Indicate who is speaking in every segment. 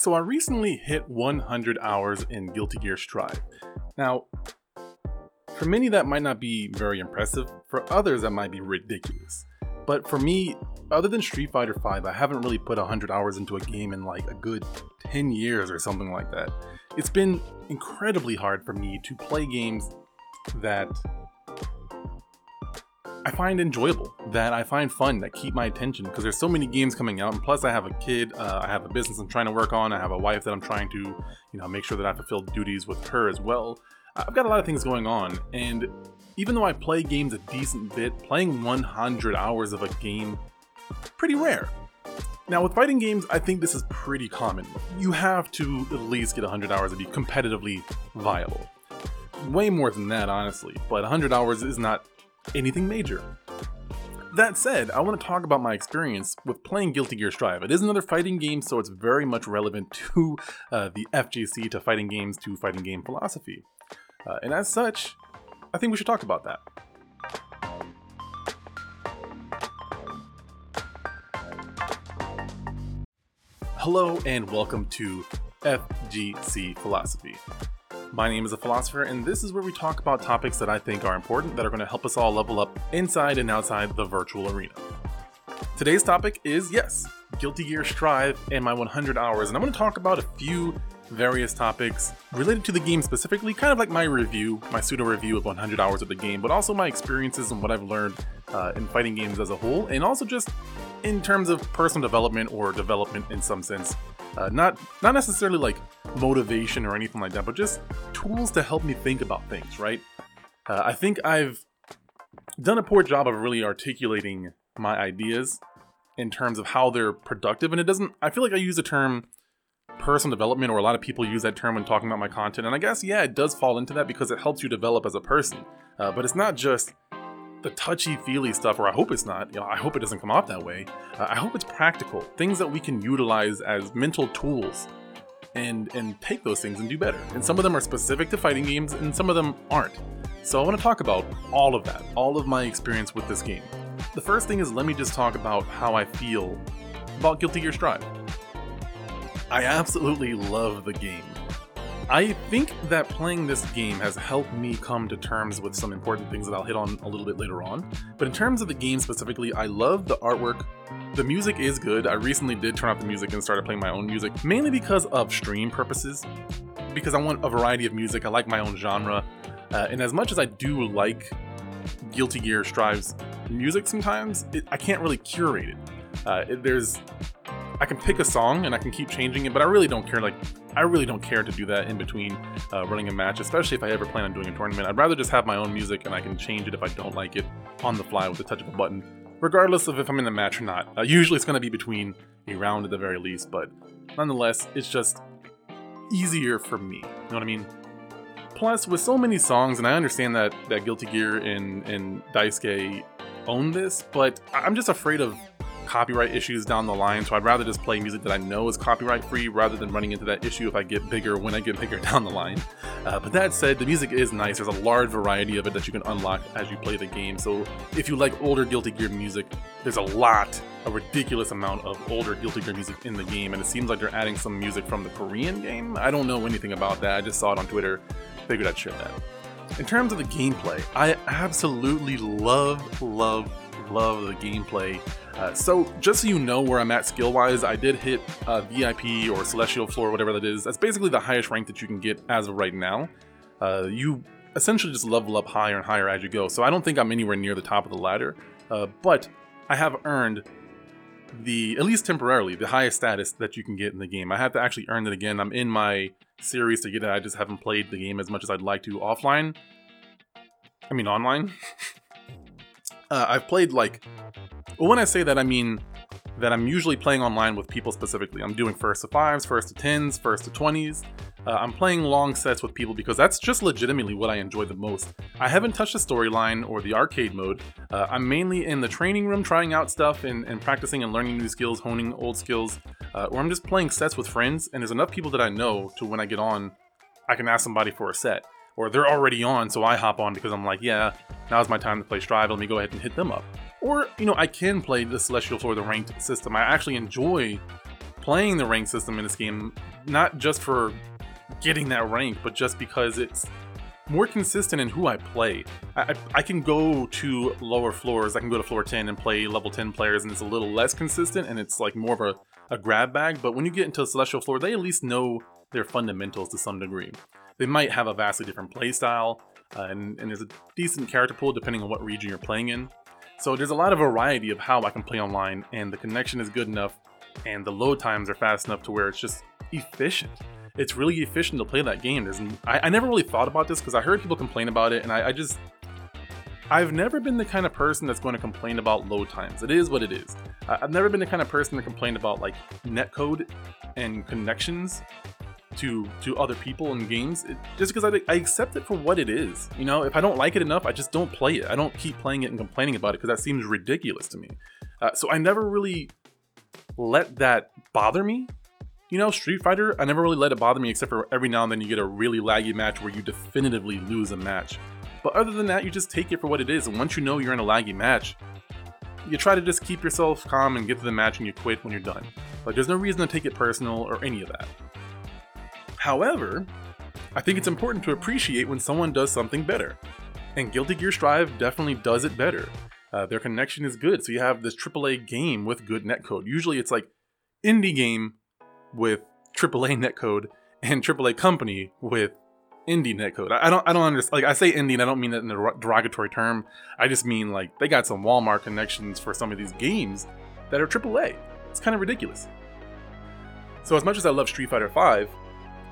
Speaker 1: So I recently hit 100 hours in Guilty Gear Strive. Now, for many that might not be very impressive, for others that might be ridiculous. But for me, other than Street Fighter V, I haven't really put 100 hours into a game in like a good 10 years or something like that. It's been incredibly hard for me to play games that I find enjoyable, that I find fun, that keep my attention because there's so many games coming out. And plus, I have a kid, uh, I have a business I'm trying to work on, I have a wife that I'm trying to, you know, make sure that I fulfill duties with her as well. I've got a lot of things going on, and even though I play games a decent bit, playing 100 hours of a game, pretty rare. Now, with fighting games, I think this is pretty common. You have to at least get 100 hours to be competitively viable. Way more than that, honestly, but 100 hours is not anything major. That said, I want to talk about my experience with playing Guilty Gear Strive. It is another fighting game, so it's very much relevant to uh, the FGC, to fighting games, to fighting game philosophy. Uh, and as such, I think we should talk about that. Hello, and welcome to FGC Philosophy. My name is a philosopher, and this is where we talk about topics that I think are important that are going to help us all level up inside and outside the virtual arena. Today's topic is yes, Guilty Gear Strive and my 100 hours, and I'm going to talk about a few various topics related to the game specifically, kind of like my review, my pseudo review of 100 hours of the game, but also my experiences and what I've learned uh, in fighting games as a whole, and also just in terms of personal development or development in some sense uh, not not necessarily like motivation or anything like that, but just tools to help me think about things. Right? Uh, I think I've done a poor job of really articulating my ideas in terms of how they're productive, and it doesn't. I feel like I use the term personal development, or a lot of people use that term when talking about my content, and I guess yeah, it does fall into that because it helps you develop as a person. Uh, but it's not just the touchy feely stuff, or I hope it's not. You know, I hope it doesn't come off that way. Uh, I hope it's practical, things that we can utilize as mental tools, and and take those things and do better. And some of them are specific to fighting games, and some of them aren't. So I want to talk about all of that, all of my experience with this game. The first thing is let me just talk about how I feel about Guilty Gear Strive. I absolutely love the game. I think that playing this game has helped me come to terms with some important things that I'll hit on a little bit later on. But in terms of the game specifically, I love the artwork. The music is good. I recently did turn off the music and started playing my own music, mainly because of stream purposes. Because I want a variety of music, I like my own genre. Uh, and as much as I do like Guilty Gear Strive's music sometimes, it, I can't really curate it. Uh, it there's I can pick a song and I can keep changing it, but I really don't care. Like, I really don't care to do that in between uh, running a match, especially if I ever plan on doing a tournament. I'd rather just have my own music and I can change it if I don't like it on the fly with the touch of a button, regardless of if I'm in the match or not. Uh, usually it's going to be between a round at the very least, but nonetheless, it's just easier for me. You know what I mean? Plus, with so many songs, and I understand that that Guilty Gear and and Daisuke own this, but I'm just afraid of copyright issues down the line, so I'd rather just play music that I know is copyright free rather than running into that issue if I get bigger when I get bigger down the line. Uh, but that said, the music is nice. There's a large variety of it that you can unlock as you play the game. So if you like older Guilty Gear music, there's a lot, a ridiculous amount of older Guilty Gear music in the game, and it seems like they're adding some music from the Korean game. I don't know anything about that. I just saw it on Twitter. Figured I'd share that. In terms of the gameplay, I absolutely love, love, love the gameplay uh, so, just so you know where I'm at skill wise, I did hit uh, VIP or Celestial Floor, whatever that is. That's basically the highest rank that you can get as of right now. Uh, you essentially just level up higher and higher as you go. So, I don't think I'm anywhere near the top of the ladder, uh, but I have earned the, at least temporarily, the highest status that you can get in the game. I have to actually earn it again. I'm in my series to get it. I just haven't played the game as much as I'd like to offline. I mean, online. Uh, I've played like well, when I say that, I mean that I'm usually playing online with people specifically. I'm doing first to fives, first to tens, first to twenties. Uh, I'm playing long sets with people because that's just legitimately what I enjoy the most. I haven't touched the storyline or the arcade mode. Uh, I'm mainly in the training room trying out stuff and, and practicing and learning new skills, honing old skills, uh, or I'm just playing sets with friends, and there's enough people that I know to when I get on, I can ask somebody for a set. Or they're already on, so I hop on because I'm like, yeah, now's my time to play Strive, let me go ahead and hit them up. Or, you know, I can play the Celestial Floor, the ranked system. I actually enjoy playing the ranked system in this game not just for getting that rank, but just because it's more consistent in who I play. I, I, can go to lower floors, I can go to floor 10 and play level 10 players, and it's a little less consistent and it's like more of a, a grab bag. But when you get into a Celestial floor, they at least know their fundamentals to some degree. They might have a vastly different playstyle, uh, and, and there's a decent character pool depending on what region you're playing in. So there's a lot of variety of how I can play online, and the connection is good enough, and the load times are fast enough to where it's just efficient it's really efficient to play that game. There's, I, I never really thought about this because I heard people complain about it, and I, I just I've never been the kind of person that's going to complain about load times. It is what it is. I've never been the kind of person that complained about like netcode and connections to to other people in games. It, just because I, I accept it for what it is. You know, if I don't like it enough, I just don't play it. I don't keep playing it and complaining about it because that seems ridiculous to me. Uh, so I never really let that bother me you know, Street Fighter, I never really let it bother me except for every now and then you get a really laggy match where you definitively lose a match. But other than that, you just take it for what it is, and once you know you're in a laggy match, you try to just keep yourself calm and get to the match and you quit when you're done. Like, there's no reason to take it personal or any of that. However, I think it's important to appreciate when someone does something better. And Guilty Gear Strive definitely does it better. Uh, their connection is good, so you have this AAA game with good netcode. Usually it's like indie game with AAA netcode and AAA company with indie netcode. I, I don't I don't understand. Like I say indie, and I don't mean that in a derogatory term. I just mean like they got some Walmart connections for some of these games that are AAA. It's kind of ridiculous. So as much as I love Street Fighter V,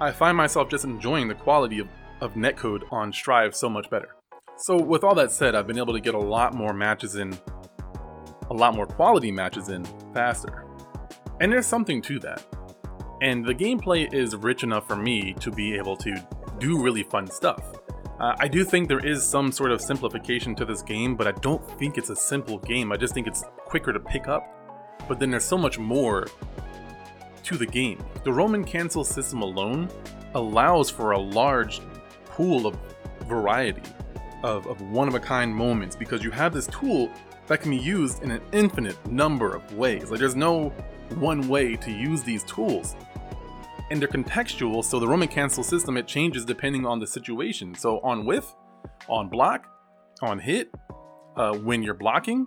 Speaker 1: I find myself just enjoying the quality of, of netcode on Strive so much better. So with all that said, I've been able to get a lot more matches in, a lot more quality matches in faster. And there's something to that. And the gameplay is rich enough for me to be able to do really fun stuff. Uh, I do think there is some sort of simplification to this game, but I don't think it's a simple game. I just think it's quicker to pick up. But then there's so much more to the game. The Roman cancel system alone allows for a large pool of variety of, of one of a kind moments because you have this tool that can be used in an infinite number of ways. Like there's no one way to use these tools and they're contextual. So the Roman cancel system it changes depending on the situation. So on whiff, on block, on hit, uh, when you're blocking,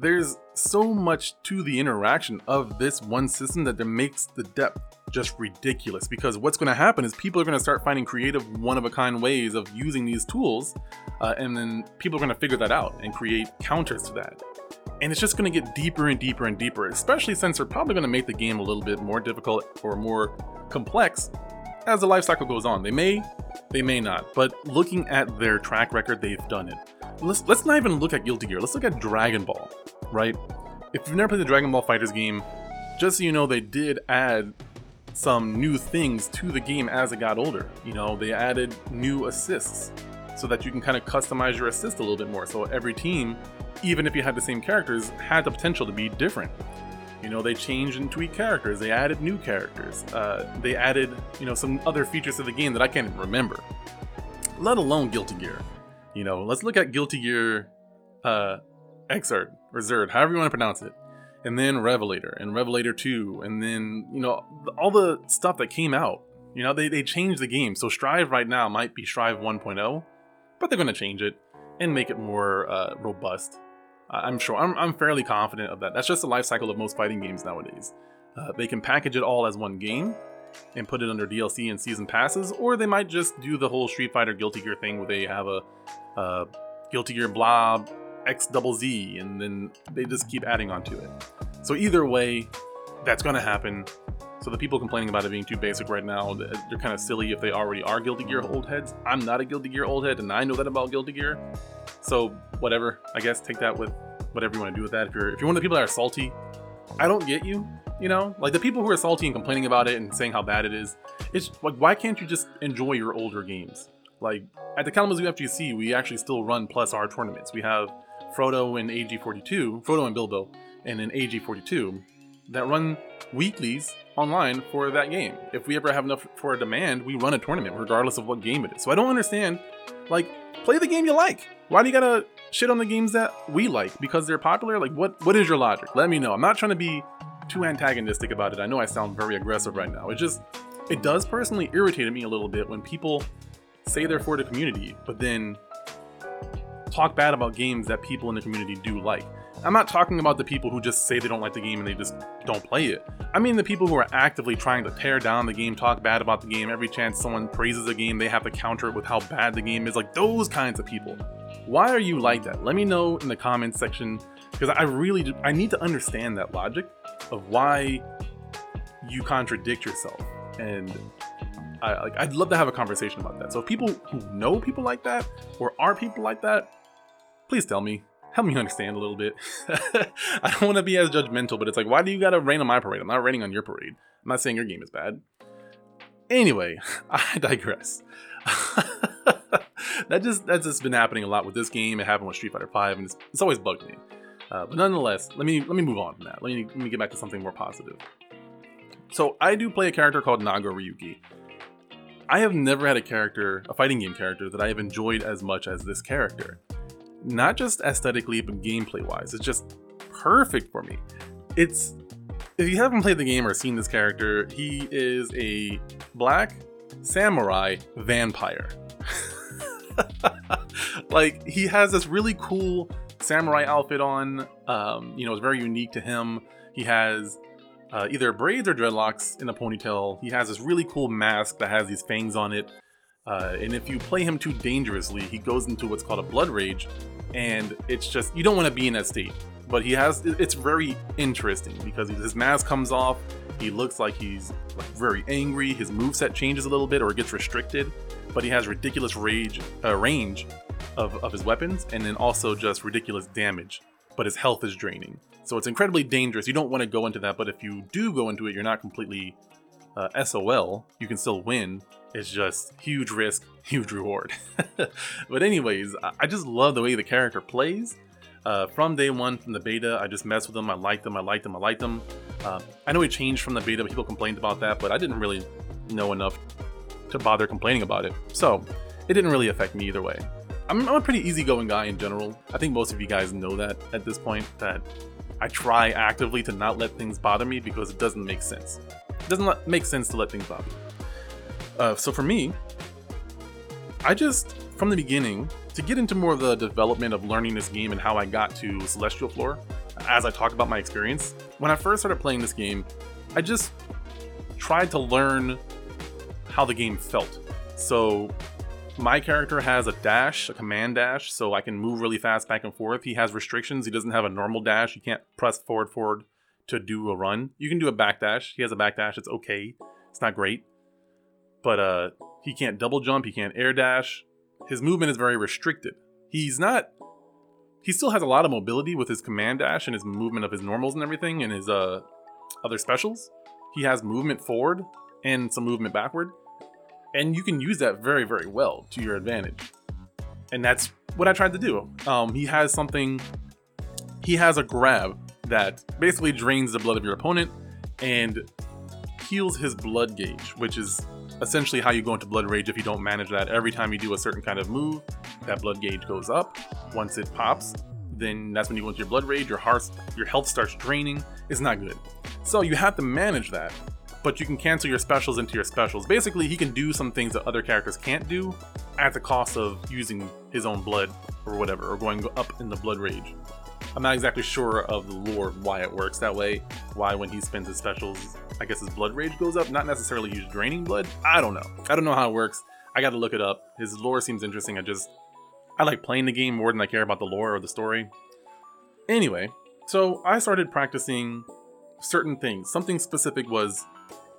Speaker 1: there's so much to the interaction of this one system that makes the depth just ridiculous. Because what's going to happen is people are going to start finding creative, one of a kind ways of using these tools, uh, and then people are going to figure that out and create counters to that and it's just going to get deeper and deeper and deeper, especially since they're probably going to make the game a little bit more difficult or more complex as the life cycle goes on. They may, they may not, but looking at their track record, they've done it. Let's let's not even look at Guilty Gear. Let's look at Dragon Ball, right? If you've never played the Dragon Ball FighterZ game, just so you know, they did add some new things to the game as it got older. You know, they added new assists so that you can kind of customize your assist a little bit more. So every team even if you had the same characters, had the potential to be different. You know, they changed and tweaked characters. They added new characters. Uh, they added, you know, some other features to the game that I can't even remember. Let alone Guilty Gear. You know, let's look at Guilty Gear uh, Xrd or Zerd, however you want to pronounce it, and then Revelator and Revelator 2, and then you know all the stuff that came out. You know, they they changed the game. So Strive right now might be Strive 1.0, but they're going to change it and make it more uh, robust I'm sure. I'm, I'm fairly confident of that. That's just the life cycle of most fighting games nowadays. Uh, they can package it all as one game and put it under DLC and season passes, or they might just do the whole Street Fighter Guilty Gear thing where they have a Guilty Gear Blob X double Z, and then they just keep adding on to it. So either way, that's going to happen. So the people complaining about it being too basic right now, they're kind of silly if they already are Guilty Gear old heads. I'm not a Guilty Gear old head, and I know that about Guilty Gear. So whatever, I guess take that with whatever you want to do with that. If you're if you're one of the people that are salty, I don't get you. You know, like the people who are salty and complaining about it and saying how bad it is. It's like why can't you just enjoy your older games? Like at the Kalamazoo FGC, we actually still run plus R tournaments. We have Frodo and AG42, Frodo and Bilbo, and then AG42 that run weeklies online for that game. If we ever have enough for a demand, we run a tournament regardless of what game it is. So I don't understand. Like, play the game you like. Why do you gotta shit on the games that we like because they're popular? Like, what what is your logic? Let me know. I'm not trying to be too antagonistic about it. I know I sound very aggressive right now. It just it does personally irritate me a little bit when people say they're for the community, but then talk bad about games that people in the community do like. I'm not talking about the people who just say they don't like the game and they just don't play it. I mean the people who are actively trying to tear down the game, talk bad about the game. Every chance someone praises a game, they have to counter it with how bad the game is. Like those kinds of people. Why are you like that? Let me know in the comments section because I really I need to understand that logic of why you contradict yourself. And I, like, I'd love to have a conversation about that. So if people who know people like that or are people like that, please tell me help me understand a little bit. I don't want to be as judgmental, but it's like, why do you gotta rain on my parade? I'm not raining on your parade. I'm not saying your game is bad. Anyway, I digress. that just that's just been happening a lot with this game. It happened with Street Fighter V, and it's, it's always bugged me. Uh, but nonetheless, let me let me move on from that. Let me let me get back to something more positive. So I do play a character called Nagoriyuki. I have never had a character, a fighting game character, that I have enjoyed as much as this character not just aesthetically, but gameplay wise. It's just perfect for me. It's if you haven't played the game or seen this character, he is a black samurai vampire. like he has this really cool samurai outfit on. Um, you know, it's very unique to him. He has uh, either braids or dreadlocks in a ponytail. He has this really cool mask that has these fangs on it. Uh, and if you play him too dangerously, he goes into what's called a blood rage, and it's just you don't want to be in that state. But he has it's very interesting because his mask comes off. He looks like he's like very angry. His move set changes a little bit or gets restricted, but he has ridiculous rage uh, range of, of his weapons, and then also just ridiculous damage. But his health is draining, so it's incredibly dangerous. You don't want to go into that, but if you do go into it, you're not completely uh, SOL. You can still win, it's just huge risk, huge reward. but anyways, I just love the way the character plays. Uh, from day one, from the beta, I just messed with them. I liked them. I liked them. I liked them. Uh, I know it changed from the beta. People complained about that, but I didn't really know enough to bother complaining about it. So it didn't really affect me either way. I'm, I'm a pretty easygoing guy in general. I think most of you guys know that at this point. That I try actively to not let things bother me because it doesn't make sense. It doesn't make sense to let things bother you. Uh, so for me, I just, from the beginning, to get into more of the development of learning this game and how I got to Celestial Floor, as I talk about my experience, when I first started playing this game, I just tried to learn how the game felt. So my character has a dash, a command dash, so I can move really fast back and forth. He has restrictions. He doesn't have a normal dash. You can't press forward forward to do a run. You can do a back dash. He has a back dash. It's okay. It's not great but uh, he can't double jump, he can't air dash. His movement is very restricted. He's not. He still has a lot of mobility with his command dash and his movement of his normals and everything, and his uh, other specials. He has movement forward and some movement backward, and you can use that very, very well to your advantage. And that's what I tried to do. Um, he has something. He has a grab that basically drains the blood of your opponent and heals his blood gauge, which is essentially how you go into blood rage if you don't manage that. Every time you do a certain kind of move, that blood gauge goes up. Once it pops, then that's when you go into your blood rage. Your heart, your health starts draining. It's not good. So you have to manage that, but you can cancel your specials into your specials. Basically, he can do some things that other characters can't do at the cost of using his own blood or whatever, or going up in the blood rage. I'm not exactly sure of the lore of why it works that way. Why when he spends his specials, I guess his blood rage goes up. Not necessarily he's draining blood. I don't know. I don't know how it works. I got to look it up. His lore seems interesting. I just I like playing the game more than I care about the lore or the story. Anyway, so I started practicing certain things. Something specific was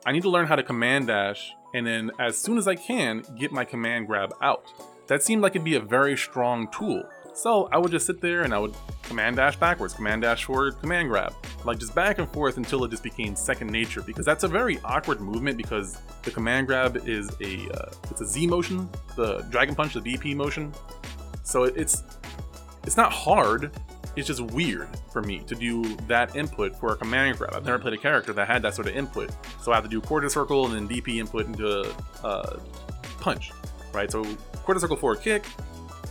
Speaker 1: I need to learn how to command dash and then as soon as I can get my command grab out. That seemed like it'd be a very strong tool. So I would just sit there and I would command dash backwards, command dash forward, command grab. Like just back and forth until it just became second nature because that's a very awkward movement because the command grab is a uh, it's a Z motion, the dragon punch, the DP motion. So it's it's not hard, it's just weird for me to do that input for a command grab. I've never played a character that had that sort of input. So I have to do quarter circle and then DP input into uh, punch, right? So quarter circle for a kick,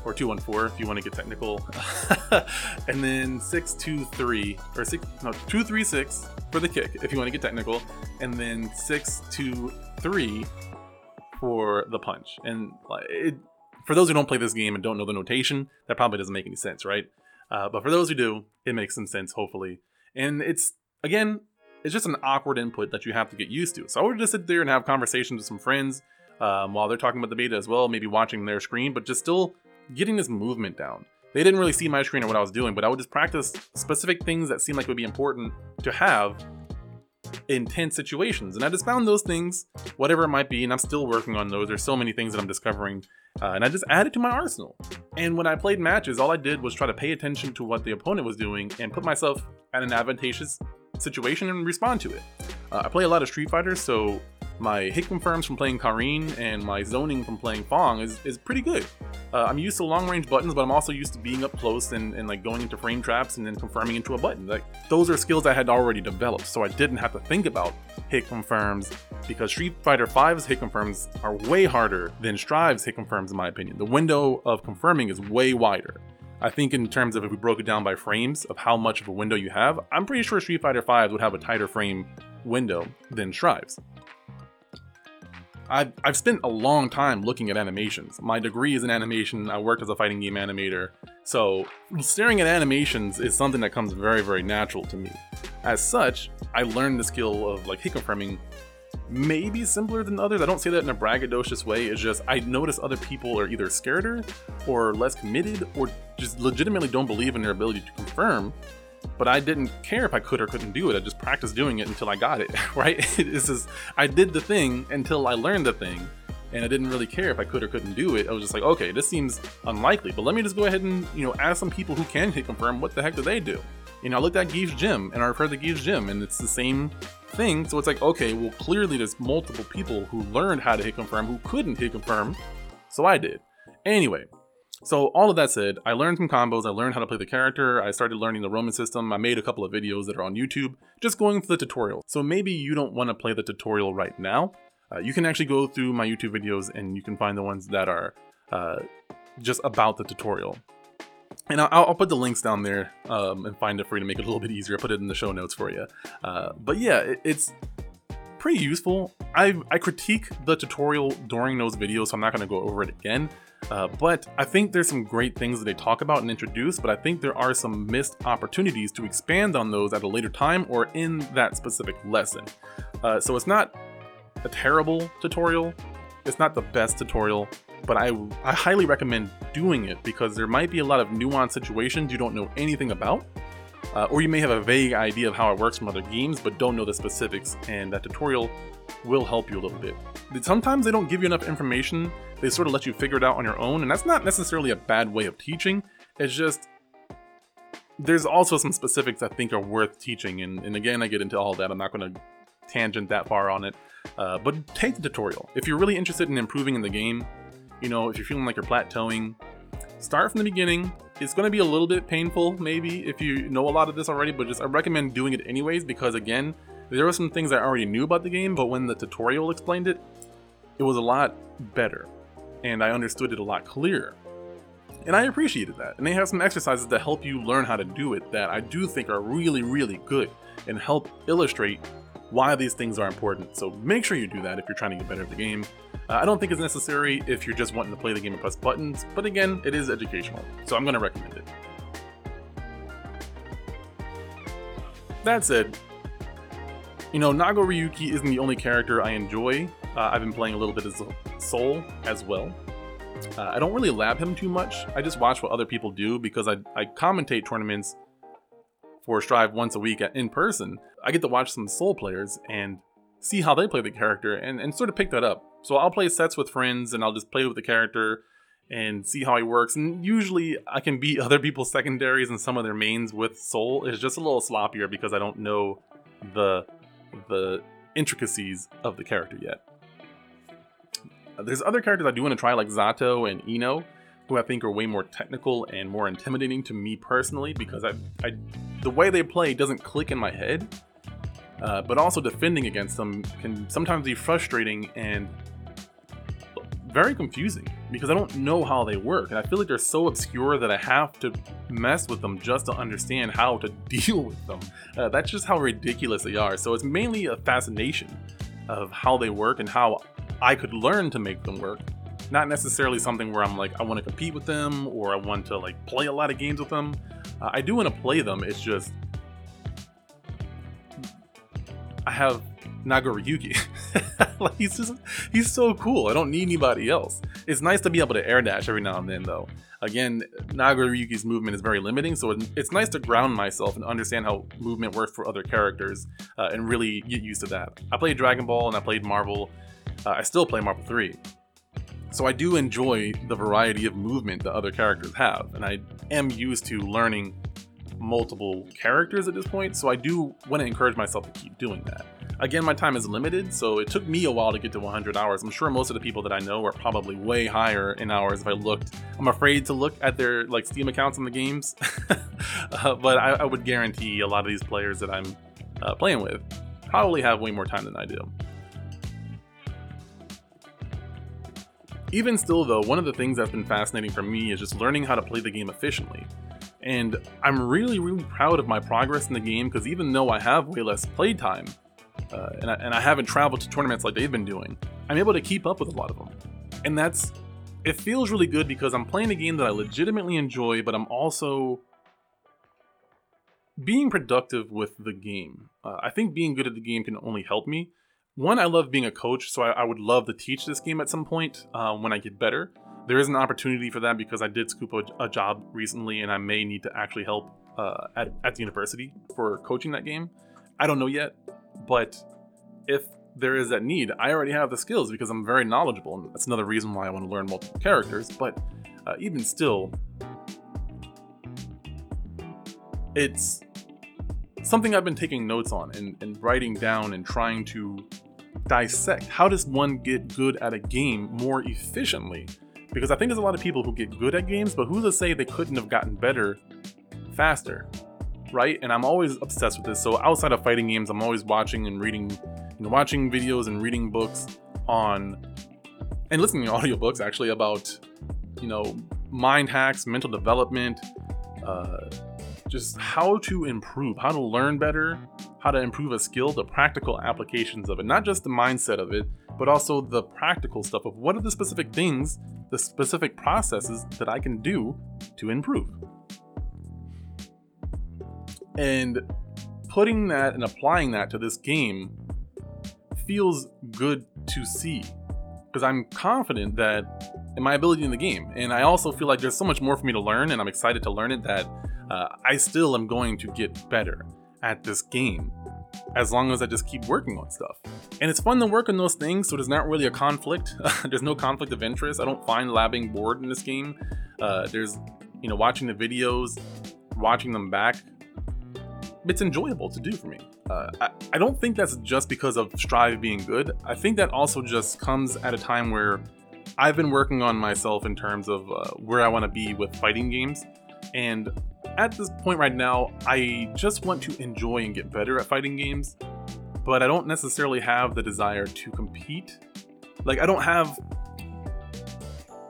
Speaker 1: or 214 if you want to get technical. and then 623 or 6 no 236 for the kick if you want to get technical and then 623 for the punch. And it, for those who don't play this game and don't know the notation, that probably doesn't make any sense, right? Uh, but for those who do, it makes some sense, hopefully. And it's, again, it's just an awkward input that you have to get used to. So I would just sit there and have conversations with some friends um, while they're talking about the beta as well, maybe watching their screen, but just still getting this movement down. They didn't really see my screen or what I was doing, but I would just practice specific things that seemed like would be important to have in tense situations. And I just found those things, whatever it might be, and I'm still working on those. There's so many things that I'm discovering, uh, and I just added to my arsenal. And when I played matches, all I did was try to pay attention to what the opponent was doing and put myself at an advantageous situation and respond to it. Uh, I play a lot of Street Fighters, so my hit confirms from playing Karin and my zoning from playing Fong is, is pretty good. Uh, I'm used to long range buttons, but I'm also used to being up close and, and like going into frame traps and then confirming into a button. Like those are skills I had already developed, so I didn't have to think about hit confirms because Street Fighter V's hit confirms are way harder than Strive's hit confirms in my opinion. The window of confirming is way wider. I think in terms of if we broke it down by frames of how much of a window you have, I'm pretty sure Street Fighter V would have a tighter frame window than Strive's. I've, I've spent a long time looking at animations. My degree is in animation, I worked as a fighting game animator, so staring at animations is something that comes very, very natural to me. As such, I learned the skill of like hit confirming maybe simpler than others. I don't say that in a braggadocious way. It's just I notice other people are either scareder or less committed or just legitimately don't believe in their ability to confirm but I didn't care if I could or couldn't do it. I just practiced doing it until I got it, right? This is I did the thing until I learned the thing, and I didn't really care if I could or couldn't do it. I was just like, okay, this seems unlikely, but let me just go ahead and you know ask some people who can hit confirm what the heck do they do. You know, I looked at Geef's gym and I referred to Geef's gym, and it's the same thing. So it's like, okay, well, clearly there's multiple people who learned how to hit confirm who couldn't hit confirm, so I did. Anyway, so all of that said, I learned some combos, I learned how to play the character, I started learning the Roman system, I made a couple of videos that are on YouTube, just going through the tutorial. So maybe you don't want to play the tutorial right now. Uh, you can actually go through my YouTube videos and you can find the ones that are uh, just about the tutorial. And I'll, I'll, put the links down there um, and find it for you to make it a little bit easier. I'll put it in the show notes for you. Uh, but yeah, it, it's pretty useful. I, I critique the tutorial during those videos, so I'm not going to go over it again. Uh, but I think there's some great things that they talk about and introduce, but I think there are some missed opportunities to expand on those at a later time or in that specific lesson. Uh, so it's not a terrible tutorial, it's not the best tutorial, but I, I highly recommend doing it because there might be a lot of nuanced situations you don't know anything about. Uh, or you may have a vague idea of how it works from other games, but don't know the specifics, and that tutorial will help you a little bit. Sometimes they don't give you enough information, they sort of let you figure it out on your own, and that's not necessarily a bad way of teaching, it's just there's also some specifics I think are worth teaching, and, and again, I get into all that, I'm not going to tangent that far on it, uh, but take the tutorial. If you're really interested in improving in the game, you know, if you're feeling like you're plateauing, start from the beginning. It's going to be a little bit painful, maybe, if you know a lot of this already, but just I recommend doing it anyways because, again, there were some things I already knew about the game, but when the tutorial explained it, it was a lot better, and I understood it a lot clearer. And I appreciated that. And they have some exercises that help you learn how to do it that I do think are really, really good and help illustrate why these things are important. So make sure you do that if you're trying to get better at the game. Uh, I don't think it's necessary if you're just wanting to play the game and press buttons, but again, it is educational, so I'm going to recommend it. That said, you know, Nagoriyuki isn't the only character I enjoy. Uh, I've been playing a little bit as Sol as well. Uh, I don't really lab him too much. I just watch what other people do because I, I commentate tournaments for Strive once a week in person. I get to watch some Sol players and see how they play the character and, and sort of pick that up. So I'll play sets with friends and I'll just play with the character and see how he works. And usually I can beat other people's secondaries and some of their mains with Sol. It's just a little sloppier because I don't know the the intricacies of the character yet. There's other characters I do want to try like Zato and I-No, who I think are way more technical and more intimidating to me personally because I, I the way they play doesn't click in my head. Uh, but also defending against them can sometimes be frustrating and very confusing because I don't know how they work. And I feel like they're so obscure that I have to mess with them just to understand how to deal with them. Uh, that's just how ridiculous they are. So it's mainly a fascination of how they work and how I could learn to make them work. Not necessarily something where I'm like, I want to compete with them or I want to like play a lot of games with them. Uh, I do want to play them. It's just I have Nagoriyuki. like he's just he's so cool. I don't need anybody else. It's nice to be able to air dash every now and then though. Again, Nagoriyuki's movement is very limiting, so it's nice to ground myself and understand how movement works for other characters uh, and really get used to that. I played Dragon Ball and I played Marvel. Uh, I still play Marvel 3. So I do enjoy the variety of movement that other characters have, and I am used to learning multiple characters at this point, so I do want to encourage myself to keep doing that. Again, my time is limited, so it took me a while to get to 100 hours. I'm sure most of the people that I know are probably way higher in hours if I looked. I'm afraid to look at their like Steam accounts in the games, uh, but I, I, would guarantee a lot of these players that I'm uh, playing with probably have way more time than I do. Even still, though, one of the things that's been fascinating for me is just learning how to play the game efficiently. And I'm really, really proud of my progress in the game because even though I have way less playtime, uh, and, I, and I haven't traveled to tournaments like they've been doing, I'm able to keep up with a lot of them. And that's, it feels really good because I'm playing a game that I legitimately enjoy, but I'm also being productive with the game. Uh, I think being good at the game can only help me. One, I love being a coach, so I, I would love to teach this game at some point uh, when I get better. There is an opportunity for that because I did scoop a, a job recently and I may need to actually help uh, at, at the university for coaching that game. I don't know yet. But if there is that need, I already have the skills because I'm very knowledgeable, and that's another reason why I want to learn multiple characters. But uh, even still, it's something I've been taking notes on and, and writing down and trying to dissect. How does one get good at a game more efficiently? Because I think there's a lot of people who get good at games, but who's to say they couldn't have gotten better faster? right? And I'm always obsessed with this. So outside of fighting games, I'm always watching and reading, know, watching videos and reading books on and listening to audiobooks actually about, you know, mind hacks, mental development, uh, just how to improve, how to learn better, how to improve a skill, the practical applications of it, not just the mindset of it, but also the practical stuff of what are the specific things, the specific processes that I can do to improve. And putting that and applying that to this game feels good to see because I'm confident that in my ability in the game. And I also feel like there's so much more for me to learn, and I'm excited to learn it that uh, I still am going to get better at this game as long as I just keep working on stuff. And it's fun to work on those things, so there's not really a conflict. there's no conflict of interest. I don't find labbing bored in this game. Uh, there's, you know, watching the videos, watching them back it's enjoyable to do for me. Uh, I, I don't think that's just because of Strive being good. I think that also just comes at a time where I've been working on myself in terms of uh, where I want to be with fighting games. And at this point right now, I just want to enjoy and get better at fighting games, but I don't necessarily have the desire to compete. Like, I don't have.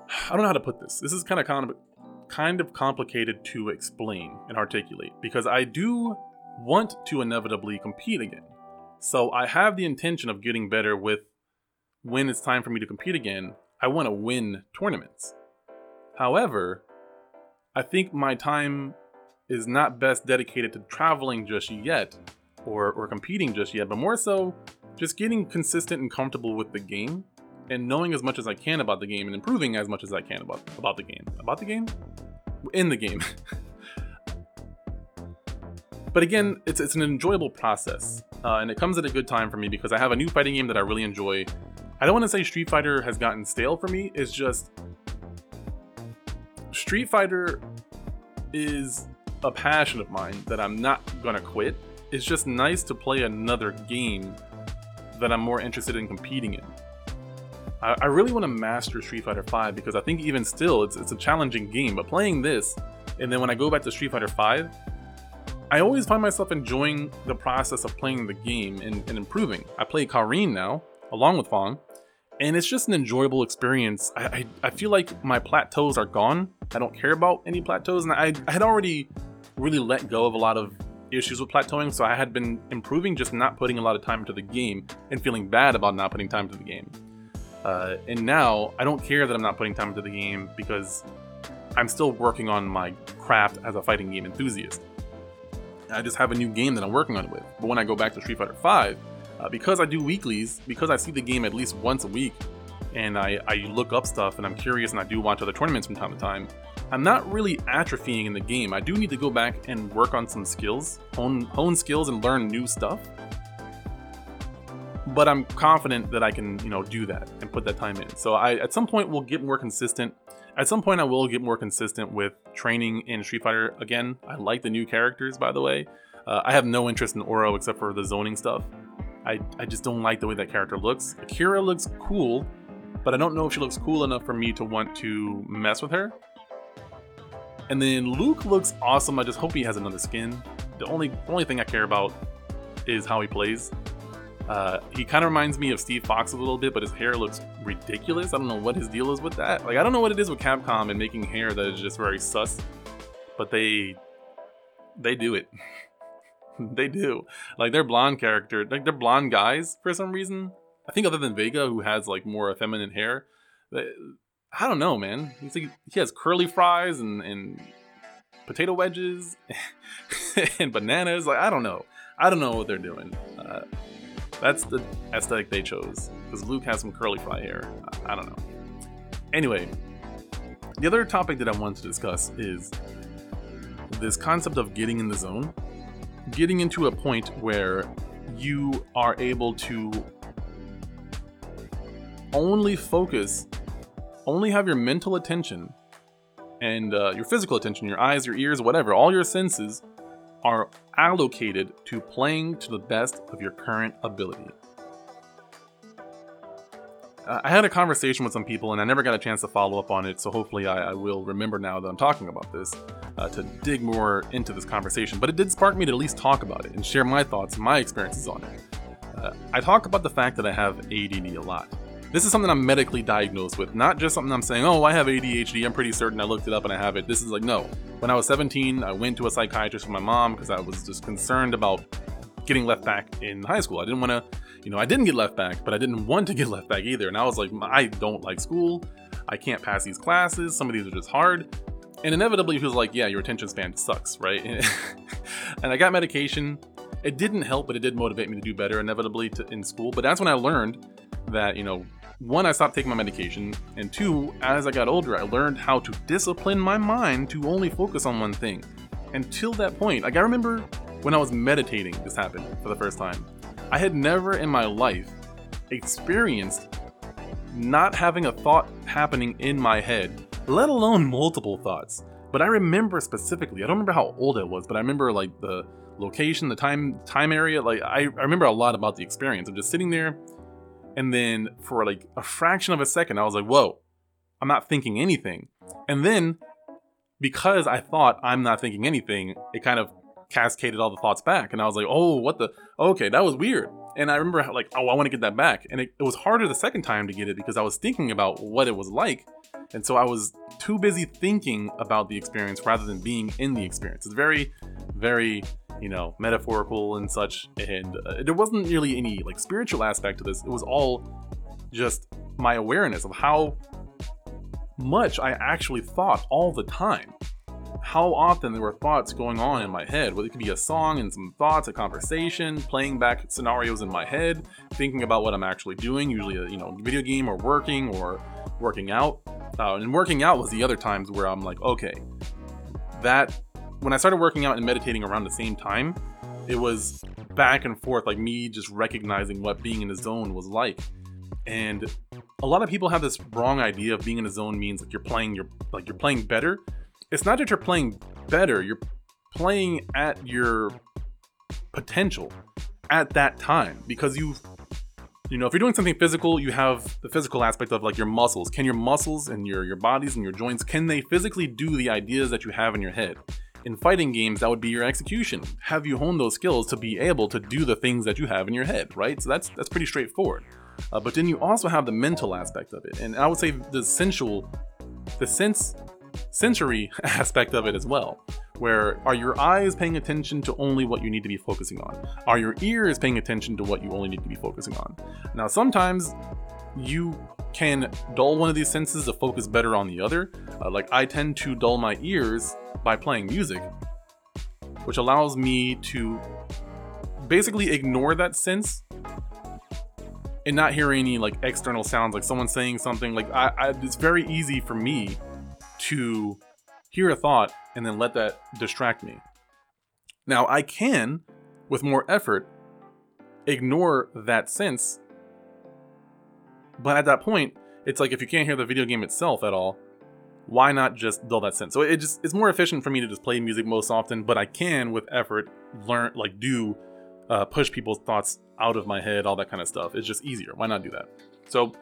Speaker 1: I don't know how to put this. This is kind of kind of kind of complicated to explain and articulate because I do want to inevitably compete again. So I have the intention of getting better with when it's time for me to compete again. I want to win tournaments. However, I think my time is not best dedicated to traveling just yet or, or competing just yet, but more so just getting consistent and comfortable with the game and knowing as much as I can about the game and improving as much as I can about, about the game. About the game? In the game. But again, it's, it's an enjoyable process, uh, and it comes at a good time for me because I have a new fighting game that I really enjoy. I don't want to say Street Fighter has gotten stale for me, it's just Street Fighter is a passion of mine that I'm not gonna quit. It's just nice to play another game that I'm more interested in competing in. I, I really want to master Street Fighter V because I think even still it's, it's a challenging game, but playing this, and then when I go back to Street Fighter V, I always find myself enjoying the process of playing the game and, and improving. I play Karin now, along with Fong, and it's just an enjoyable experience. I, I, I feel like my plateaus are gone. I don't care about any plateaus, and I, I had already really let go of a lot of issues with plateauing, so I had been improving, just not putting a lot of time into the game and feeling bad about not putting time into the game. Uh, and now I don't care that I'm not putting time into the game because I'm still working on my craft as a fighting game enthusiast. I just have a new game that I'm working on it with. But when I go back to Street Fighter V, uh, because I do weeklies, because I see the game at least once a week, and I, I look up stuff and I'm curious and I do watch other tournaments from time to time, I'm not really atrophying in the game. I do need to go back and work on some skills, hone, hone skills, and learn new stuff. But I'm confident that I can, you know, do that and put that time in. So I, at some point, will get more consistent. At some point, I will get more consistent with training in Street Fighter again. I like the new characters, by the way. Uh, I have no interest in Oro except for the zoning stuff. I, I just don't like the way that character looks. Akira looks cool, but I don't know if she looks cool enough for me to want to mess with her. And then Luke looks awesome. I just hope he has another skin. The only only thing I care about is how he plays. Uh, he kind of reminds me of Steve Fox a little bit, but his hair looks ridiculous. I don't know what his deal is with that. Like I don't know what it is with Capcom and making hair that is just very sus, but they they do it. they do. Like their blonde character, like they're blonde guys for some reason. I think other than Vega, who has like more effeminate hair, I don't know, man. He's like he has curly fries and and potato wedges and bananas. Like I don't know. I don't know what they're doing. Uh, that's the aesthetic they chose because Luke has some curly fry hair. I, I don't know. Anyway, the other topic that I wanted to discuss is this concept of getting in the zone, getting into a point where you are able to only focus only have your mental attention and uh, your physical attention, your eyes, your ears, whatever, all your senses are allocated to playing to the best of your current ability. I had a conversation with some people and I never got a chance to follow up on it, so hopefully I, I will remember now that I'm talking about this uh, to dig more into this conversation. But it did spark me to at least talk about it and share my thoughts and my experiences on it. Uh, I talk about the fact that I have ADD a lot. This is something I'm medically diagnosed with, not just something I'm saying, oh, I have ADHD, I'm pretty certain I looked it up and I have it. This is like, no. When I was 17, I went to a psychiatrist with my mom because I was just concerned about getting left back in high school. I didn't want to, you know, I didn't get left back, but I didn't want to get left back either. And I was like, I don't like school. I can't pass these classes. Some of these are just hard. And inevitably, he was like, yeah, your attention span sucks, right? and I got medication. It didn't help, but it did motivate me to do better inevitably to, in school. But that's when I learned that, you know, one, I stopped taking my medication, and two, as I got older, I learned how to discipline my mind to only focus on one thing. Until that point, like I remember when I was meditating, this happened for the first time. I had never in my life experienced not having a thought happening in my head, let alone multiple thoughts. But I remember specifically, I don't remember how old it was, but I remember like the location, the time time area. Like I, I remember a lot about the experience of just sitting there and then for like a fraction of a second, I was like, whoa, I'm not thinking anything. And then because I thought I'm not thinking anything, it kind of cascaded all the thoughts back. And I was like, oh, what the? Okay, that was weird. And I remember like, oh, I want to get that back. And it, it was harder the second time to get it because I was thinking about what it was like. And so I was too busy thinking about the experience rather than being in the experience. It's very, very you know, metaphorical and such. And uh, there wasn't really any like spiritual aspect to this. It was all just my awareness of how much I actually thought all the time. How often there were thoughts going on in my head. whether it could be a song and some thoughts, a conversation, playing back scenarios in my head, thinking about what I'm actually doing, usually a you know video game or working or working out. Uh, and working out was the other times where I'm like, okay, that when I started working out and meditating around the same time, it was back and forth, like me just recognizing what being in the zone was like. And a lot of people have this wrong idea of being in a zone means like you're playing you're like you're playing better. It's not that you're playing better, you're playing at your potential at that time because you've you know if you're doing something physical you have the physical aspect of like your muscles can your muscles and your your bodies and your joints can they physically do the ideas that you have in your head in fighting games, that would be your execution. Have you honed those skills to be able to do the things that you have in your head, right? So that's that's pretty straightforward. Uh, but then you also have the mental aspect of it, and I would say the sensual, the sense, sensory aspect of it as well. Where are your eyes paying attention to only what you need to be focusing on? Are your ears paying attention to what you only need to be focusing on? Now, sometimes you can dull one of these senses to focus better on the other. Uh, like I tend to dull my ears by playing music, which allows me to basically ignore that sense and not hear any like external sounds, like someone saying something. Like I, I it's very easy for me to hear a thought and then let that distract me. Now I can, with more effort, ignore that sense but at that point, it's like if you can't hear the video game itself at all, why not just dull that sense? So it just it's more efficient for me to just play music most often, but I can with effort learn like do uh, push people's thoughts out of my head, all that kind of stuff. It's just easier. Why not do that? So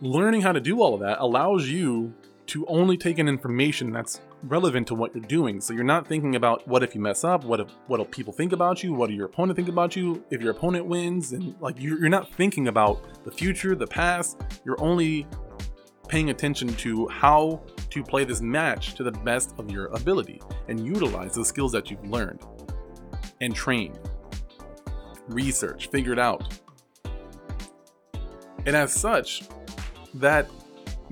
Speaker 1: learning how to do all of that allows you to only take in information that's relevant to what you're doing. So you're not thinking about what if you mess up, what if what do people think about you, what do your opponent think about you, if your opponent wins, and like you're not thinking about the future, the past. You're only paying attention to how to play this match to the best of your ability and utilize the skills that you've learned and trained, research, figured out. And as such, that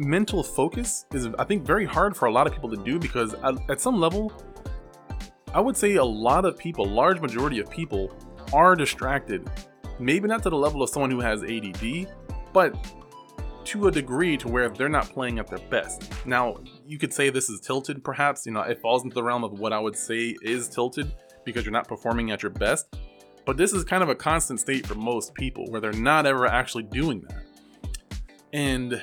Speaker 1: mental focus is, I think, very hard for a lot of people to do because at, some level, I would say a lot of people, large majority of people, are distracted. Maybe not to the level of someone who has ADD, but to a degree to where they're not playing at their best. Now, you could say this is tilted, perhaps. You know, it falls into the realm of what I would say is tilted because you're not performing at your best. But this is kind of a constant state for most people where they're not ever actually doing that. And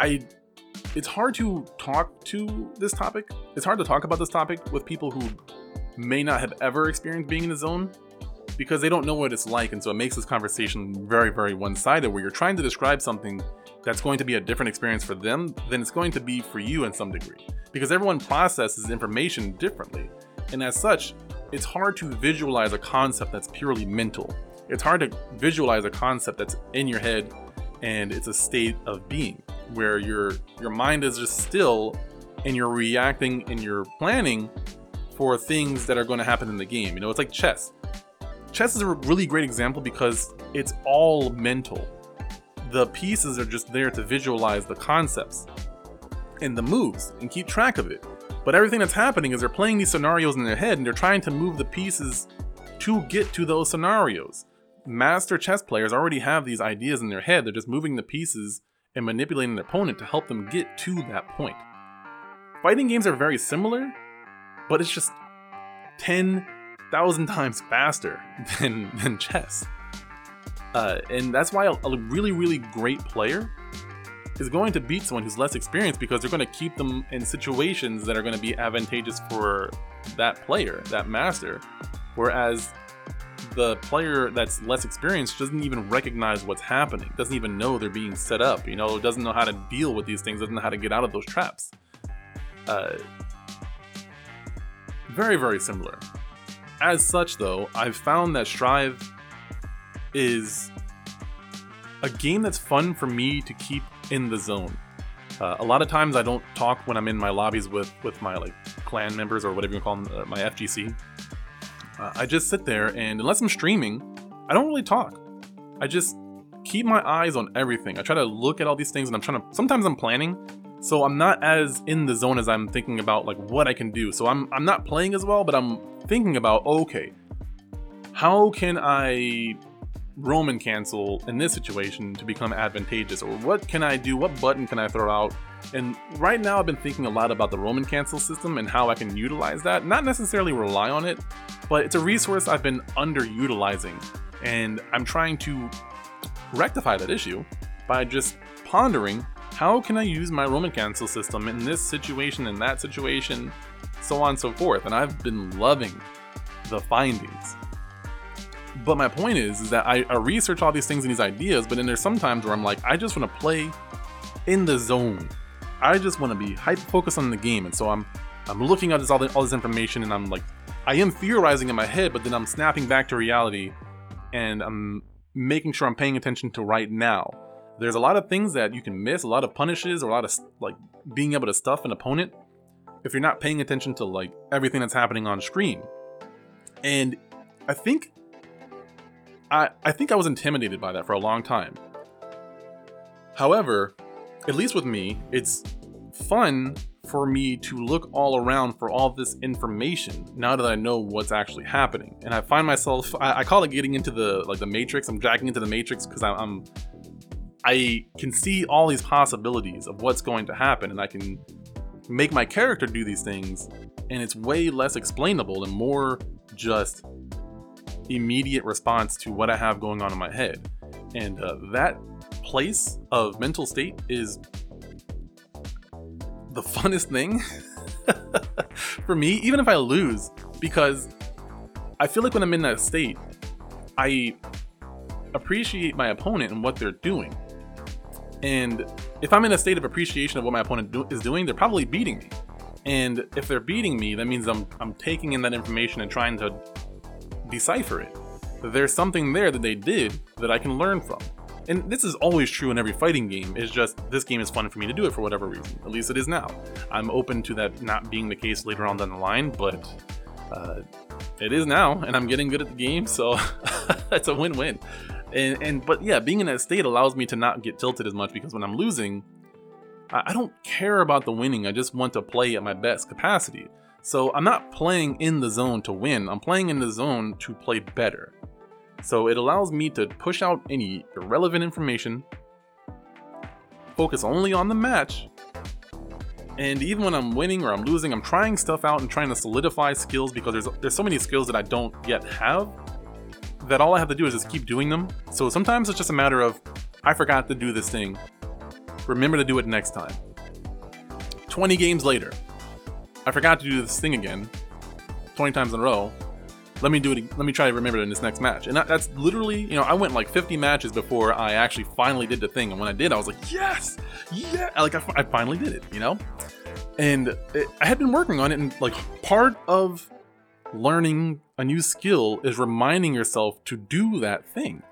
Speaker 1: I it's hard to talk to this topic. It's hard to talk about this topic with people who may not have ever experienced being in a zone because they don't know what it's like and so it makes this conversation very very one-sided where you're trying to describe something that's going to be a different experience for them than it's going to be for you in some degree because everyone processes information differently. And as such it's hard to visualize a concept that's purely mental. It's hard to visualize a concept that's in your head and it's a state of being where your your mind is just still and you're reacting and you're planning for things that are going to happen in the game. You know, it's like chess. Chess is a really great example because it's all mental. The pieces are just there to visualize the concepts and the moves and keep track of it. But everything that's happening is they're playing these scenarios in their head and they're trying to move the pieces to get to those scenarios. Master chess players already have these ideas in their head. They're just moving the pieces and manipulating their opponent to help them get to that point. Fighting games are very similar, but it's just 10,000 times faster than, than chess. Uh, and that's why a, a really, really great player is going to beat someone who's less experienced because they're going to keep them in situations that are going to be advantageous for that player, that master. Whereas the player that's less experienced doesn't even recognize what's happening, doesn't even know they're being set up, you know, doesn't know how to deal with these things, doesn't know how to get out of those traps. Uh, very, very similar. As such, though, I've found that Strive is a game that's fun for me to keep in the zone. Uh, a lot of times I don't talk when I'm in my lobbies with with my like clan members or whatever you call them, uh, my FGC. I just sit there and unless I'm streaming, I don't really talk. I just keep my eyes on everything. I try to look at all these things and I'm trying to sometimes I'm planning, so I'm not as in the zone as I'm thinking about like what I can do. So I'm I'm not playing as well, but I'm thinking about okay, how can I Roman cancel in this situation to become advantageous? Or what can I do? What button can I throw out? And right now, I've been thinking a lot about the Roman cancel system and how I can utilize that. Not necessarily rely on it, but it's a resource I've been underutilizing. And I'm trying to rectify that issue by just pondering how can I use my Roman cancel system in this situation, in that situation, so on and so forth. And I've been loving the findings. But my point is, is that I, I research all these things and these ideas, but then there's sometimes where I'm like, I just want to play in the zone. I just want to be hyper focused on the game, and so I'm I'm looking at this all, the, all this information, and I'm like, I am theorizing in my head, but then I'm snapping back to reality and I'm making sure I'm paying attention to right now. There's a lot of things that you can miss, a lot of punishes, or a lot of like being able to stuff an opponent if you're not paying attention to like everything that's happening on screen. And I think I I think I was intimidated by that for a long time. However, at least with me, it's fun for me to look all around for all this information now that I know what's actually happening. And I find myself I, I call it getting into the like the matrix. I'm dragging into the matrix because I'm I can see all these possibilities of what's going to happen and I can make my character do these things and it's way less explainable and more just immediate response to what I have going on in my head. And uh, that place of mental state is the funnest thing for me, even if I lose, because I feel like when I'm in that state, I appreciate my opponent and what they're doing. And if I'm in a state of appreciation of what my opponent do- is doing, they're probably beating me. And if they're beating me, that means I'm I'm taking in that information and trying to decipher it. There's something there that they did that I can learn from. And this is always true in every fighting game. It's just this game is fun for me to do it for whatever reason. At least it is now. I'm open to that not being the case later on down the line, but uh, it is now, and I'm getting good at the game, so it's a win-win. And, and but yeah, being in that state allows me to not get tilted as much because when I'm losing, I, I don't care about the winning. I just want to play at my best capacity. So I'm not playing in the zone to win. I'm playing in the zone to play better. So it allows me to push out any irrelevant information, focus only on the match, and even when I'm winning or I'm losing, I'm trying stuff out and trying to solidify skills because there's there's so many skills that I don't yet have that all I have to do is just keep doing them. So sometimes it's just a matter of I forgot to do this thing. Remember to do it next time. 20 games later, I forgot to do this thing again 20 times in a row. Let me do it let me try to remember it in this next match. And that, that's literally you know i went like 50 matches before i actually finally did the thing. And when i did i was like yes! Yeah! Like i, I finally did it you know? And it, i had been working on it and like part of learning a new skill is reminding yourself to do that thing.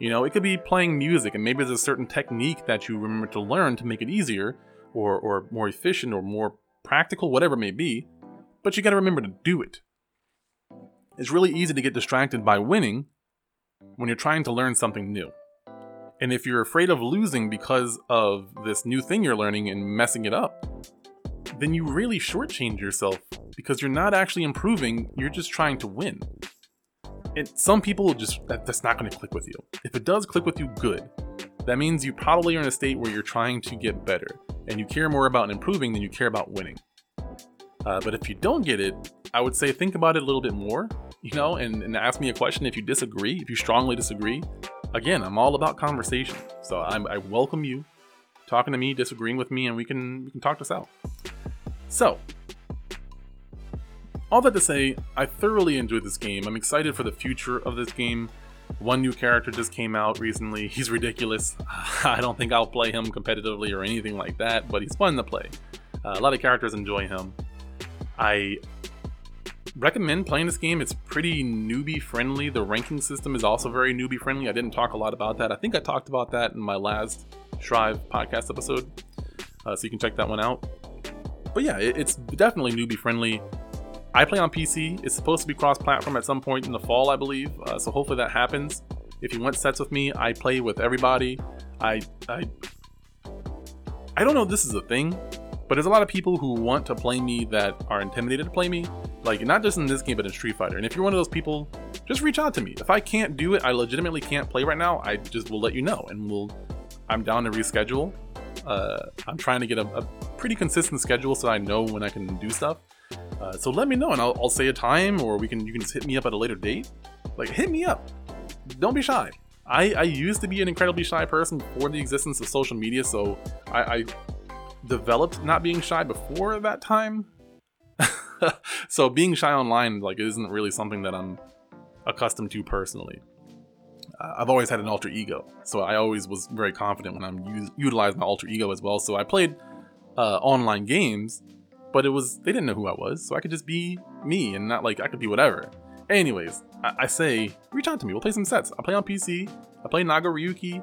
Speaker 1: You know it could be playing music and maybe there's a certain technique that you remember to learn to make it easier or, or more efficient or more practical whatever it may be but you got to remember to do it it's really easy to get distracted by winning when you're trying to learn something new. And if you're afraid of losing because of this new thing you're learning and messing it up, then you really shortchange yourself because you're not actually improving, you're just trying to win. And some people just, that, that's not to click with you. If it does click with you, good. That means you probably are in a state where you're trying to get better and you care more about improving than you care about winning. Uh, but if you don't get it, I would say think about it a little bit more you know, and, and ask me a question if you disagree, if you strongly disagree. Again, I'm all about conversation. So I'm, I welcome you talking to me, disagreeing with me, and we can we can talk this out. So, all that to say, I thoroughly enjoyed this game. I'm excited for the future of this game. One new character just came out recently. He's ridiculous. I don't think I'll play him competitively or anything like that, but he's fun to play. Uh, a lot of characters enjoy him. I recommend playing this game. It's pretty newbie friendly. The ranking system is also very newbie friendly. I didn't talk a lot about that. I think I talked about that in my last Strive podcast episode, uh, so you can check that one out. But yeah, it, it's definitely newbie friendly. I play on PC. It's supposed to be cross platform at some point in the fall, I believe. Uh, so hopefully that happens. If you want sets with me, I play with everybody. I I I don't know if this is a thing, but there's a lot of people who want to play me that are intimidated to play me. Like, not just in this game, but in Street Fighter. And if you're one of those people, just reach out to me. If I can't do it, I legitimately can't play right now, I just will let you know. And we'll, I'm down to reschedule. Uh, I'm trying to get a, a, pretty consistent schedule so I know when I can do stuff. Uh, so let me know and I'll, I'll say a time or we can you can just hit me up at a later date. Like hit me up. Don't be shy. I, I used to be an incredibly shy person before the existence of social media, so I, I developed not being shy before that time. so being shy online like isn't really something that I'm accustomed to personally. I've always had an alter ego, so I always was very confident when I'm u- my alter ego as well. So I played uh, online games, but it was they didn't know who I was, so I could just be me and not like I could be whatever. Anyways, I, I say reach out to me. We'll play some sets. I play on PC. I play Nagoriyuki.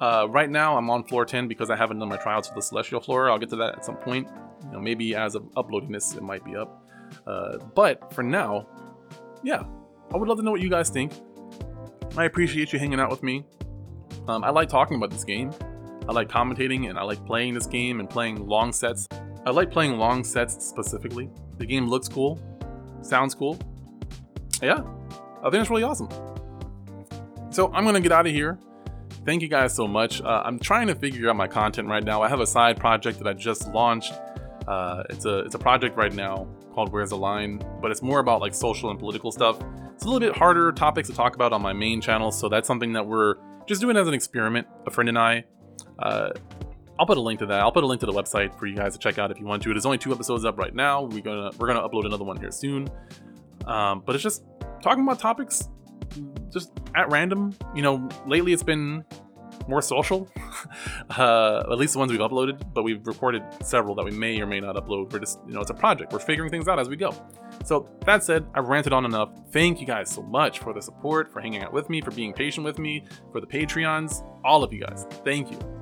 Speaker 1: Uh, right now, I'm on floor 10 because I haven't done my tryouts for the Celestial floor. I'll get to that at some point. You know, maybe as of uploading this, it might be up. Uh, but for now, yeah, I would love to know what you guys think. I appreciate you hanging out with me. Um, I like talking about this game. I like commentating and I like playing this game and playing long sets. I like playing long sets specifically. The game looks cool, sounds cool. Yeah, I think it's really awesome. So I'm gonna get out of here. Thank you guys so much. Uh, I'm trying to figure out my content right now. I have a side project that I just launched. Uh, it's a it's a project right now called Where's the Line, but it's more about like social and political stuff. It's a little bit harder topics to talk about on my main channel, so that's something that we're just doing as an experiment. A friend and I. Uh, I'll put a link to that. I'll put a link to the website for you guys to check out if you want to. It is only two episodes up right now. We're gonna we're gonna upload another one here soon. Um, but it's just talking about topics just at random. You know, lately it's been more social, uh, at least the ones we've uploaded, but we've recorded several that we may or may not upload. We're just, you know, it's a project. We're figuring things out as we go. So that said, I've ranted on enough. Thank you guys so much for the support, for hanging out with me, for being patient with me, for the Patreons, all of you guys. Thank you.